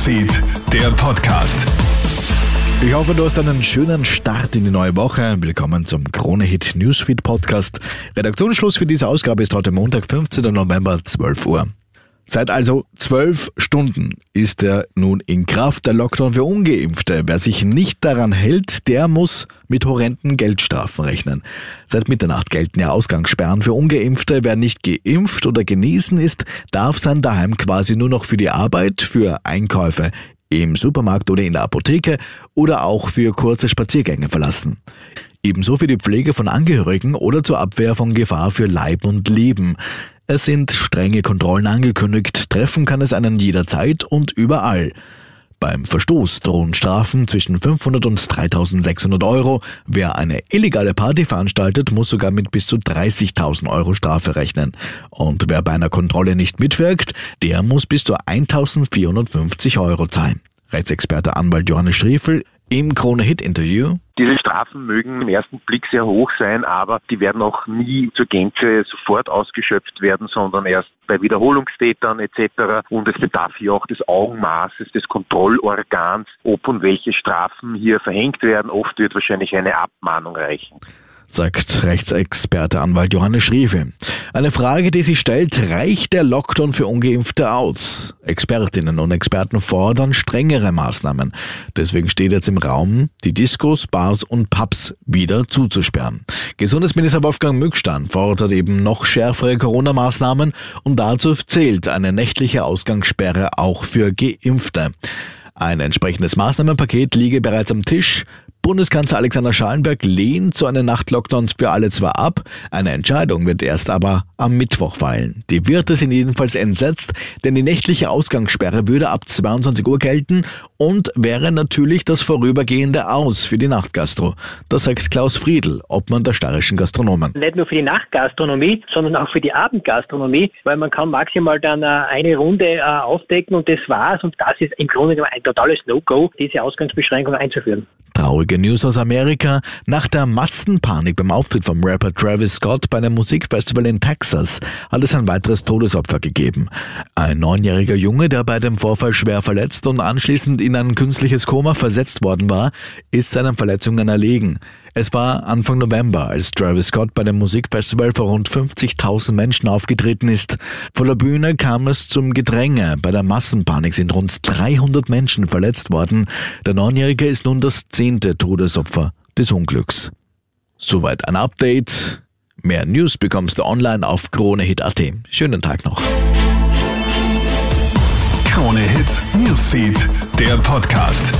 Newsfeed, der Podcast. Ich hoffe, du hast einen schönen Start in die neue Woche. Willkommen zum Krone Hit Newsfeed Podcast. Redaktionsschluss für diese Ausgabe ist heute Montag, 15. November, 12 Uhr. Seit also zwölf Stunden ist er nun in Kraft, der Lockdown für Ungeimpfte. Wer sich nicht daran hält, der muss mit horrenden Geldstrafen rechnen. Seit Mitternacht gelten ja Ausgangssperren für Ungeimpfte. Wer nicht geimpft oder genesen ist, darf sein Daheim quasi nur noch für die Arbeit, für Einkäufe im Supermarkt oder in der Apotheke oder auch für kurze Spaziergänge verlassen. Ebenso für die Pflege von Angehörigen oder zur Abwehr von Gefahr für Leib und Leben. Es sind strenge Kontrollen angekündigt, treffen kann es einen jederzeit und überall. Beim Verstoß drohen Strafen zwischen 500 und 3600 Euro. Wer eine illegale Party veranstaltet, muss sogar mit bis zu 30.000 Euro Strafe rechnen. Und wer bei einer Kontrolle nicht mitwirkt, der muss bis zu 1450 Euro zahlen. Rechtsexperte Anwalt Johannes Striefel im Krone-Hit-Interview. Diese Strafen mögen im ersten Blick sehr hoch sein, aber die werden auch nie zur Gänze sofort ausgeschöpft werden, sondern erst bei Wiederholungstätern etc. Und es bedarf hier auch des Augenmaßes des Kontrollorgans, ob und welche Strafen hier verhängt werden. Oft wird wahrscheinlich eine Abmahnung reichen sagt Rechtsexperte Anwalt Johannes Schriefe. Eine Frage, die sich stellt, reicht der Lockdown für Ungeimpfte aus? Expertinnen und Experten fordern strengere Maßnahmen. Deswegen steht jetzt im Raum, die Diskos, Bars und Pubs wieder zuzusperren. Gesundheitsminister Wolfgang Mückstein fordert eben noch schärfere Corona-Maßnahmen und dazu zählt eine nächtliche Ausgangssperre auch für Geimpfte. Ein entsprechendes Maßnahmenpaket liege bereits am Tisch. Bundeskanzler Alexander Schallenberg lehnt so eine Nacht-Lockdown für alle zwar ab, eine Entscheidung wird erst aber am Mittwoch fallen. Die Wirte sind jedenfalls entsetzt, denn die nächtliche Ausgangssperre würde ab 22 Uhr gelten und wäre natürlich das vorübergehende Aus für die Nachtgastro. Das sagt Klaus Friedl, Obmann der steirischen Gastronomen. Nicht nur für die Nachtgastronomie, sondern auch für die Abendgastronomie, weil man kann maximal dann äh, eine Runde äh, aufdecken und das war's und das ist im Grunde genommen ein totales No-Go, diese Ausgangsbeschränkung einzuführen. Traurige News aus Amerika. Nach der Massenpanik beim Auftritt vom Rapper Travis Scott bei einem Musikfestival in Texas hat es ein weiteres Todesopfer gegeben. Ein neunjähriger Junge, der bei dem Vorfall schwer verletzt und anschließend in ein künstliches Koma versetzt worden war, ist seinen Verletzungen erlegen. Es war Anfang November, als Travis Scott bei dem Musikfestival vor rund 50.000 Menschen aufgetreten ist. Vor der Bühne kam es zum Gedränge. Bei der Massenpanik sind rund 300 Menschen verletzt worden. Der Neunjährige ist nun das zehnte Todesopfer des Unglücks. Soweit ein Update. Mehr News bekommst du online auf KroneHit.at. Schönen Tag noch. Krone Hit Newsfeed, der Podcast.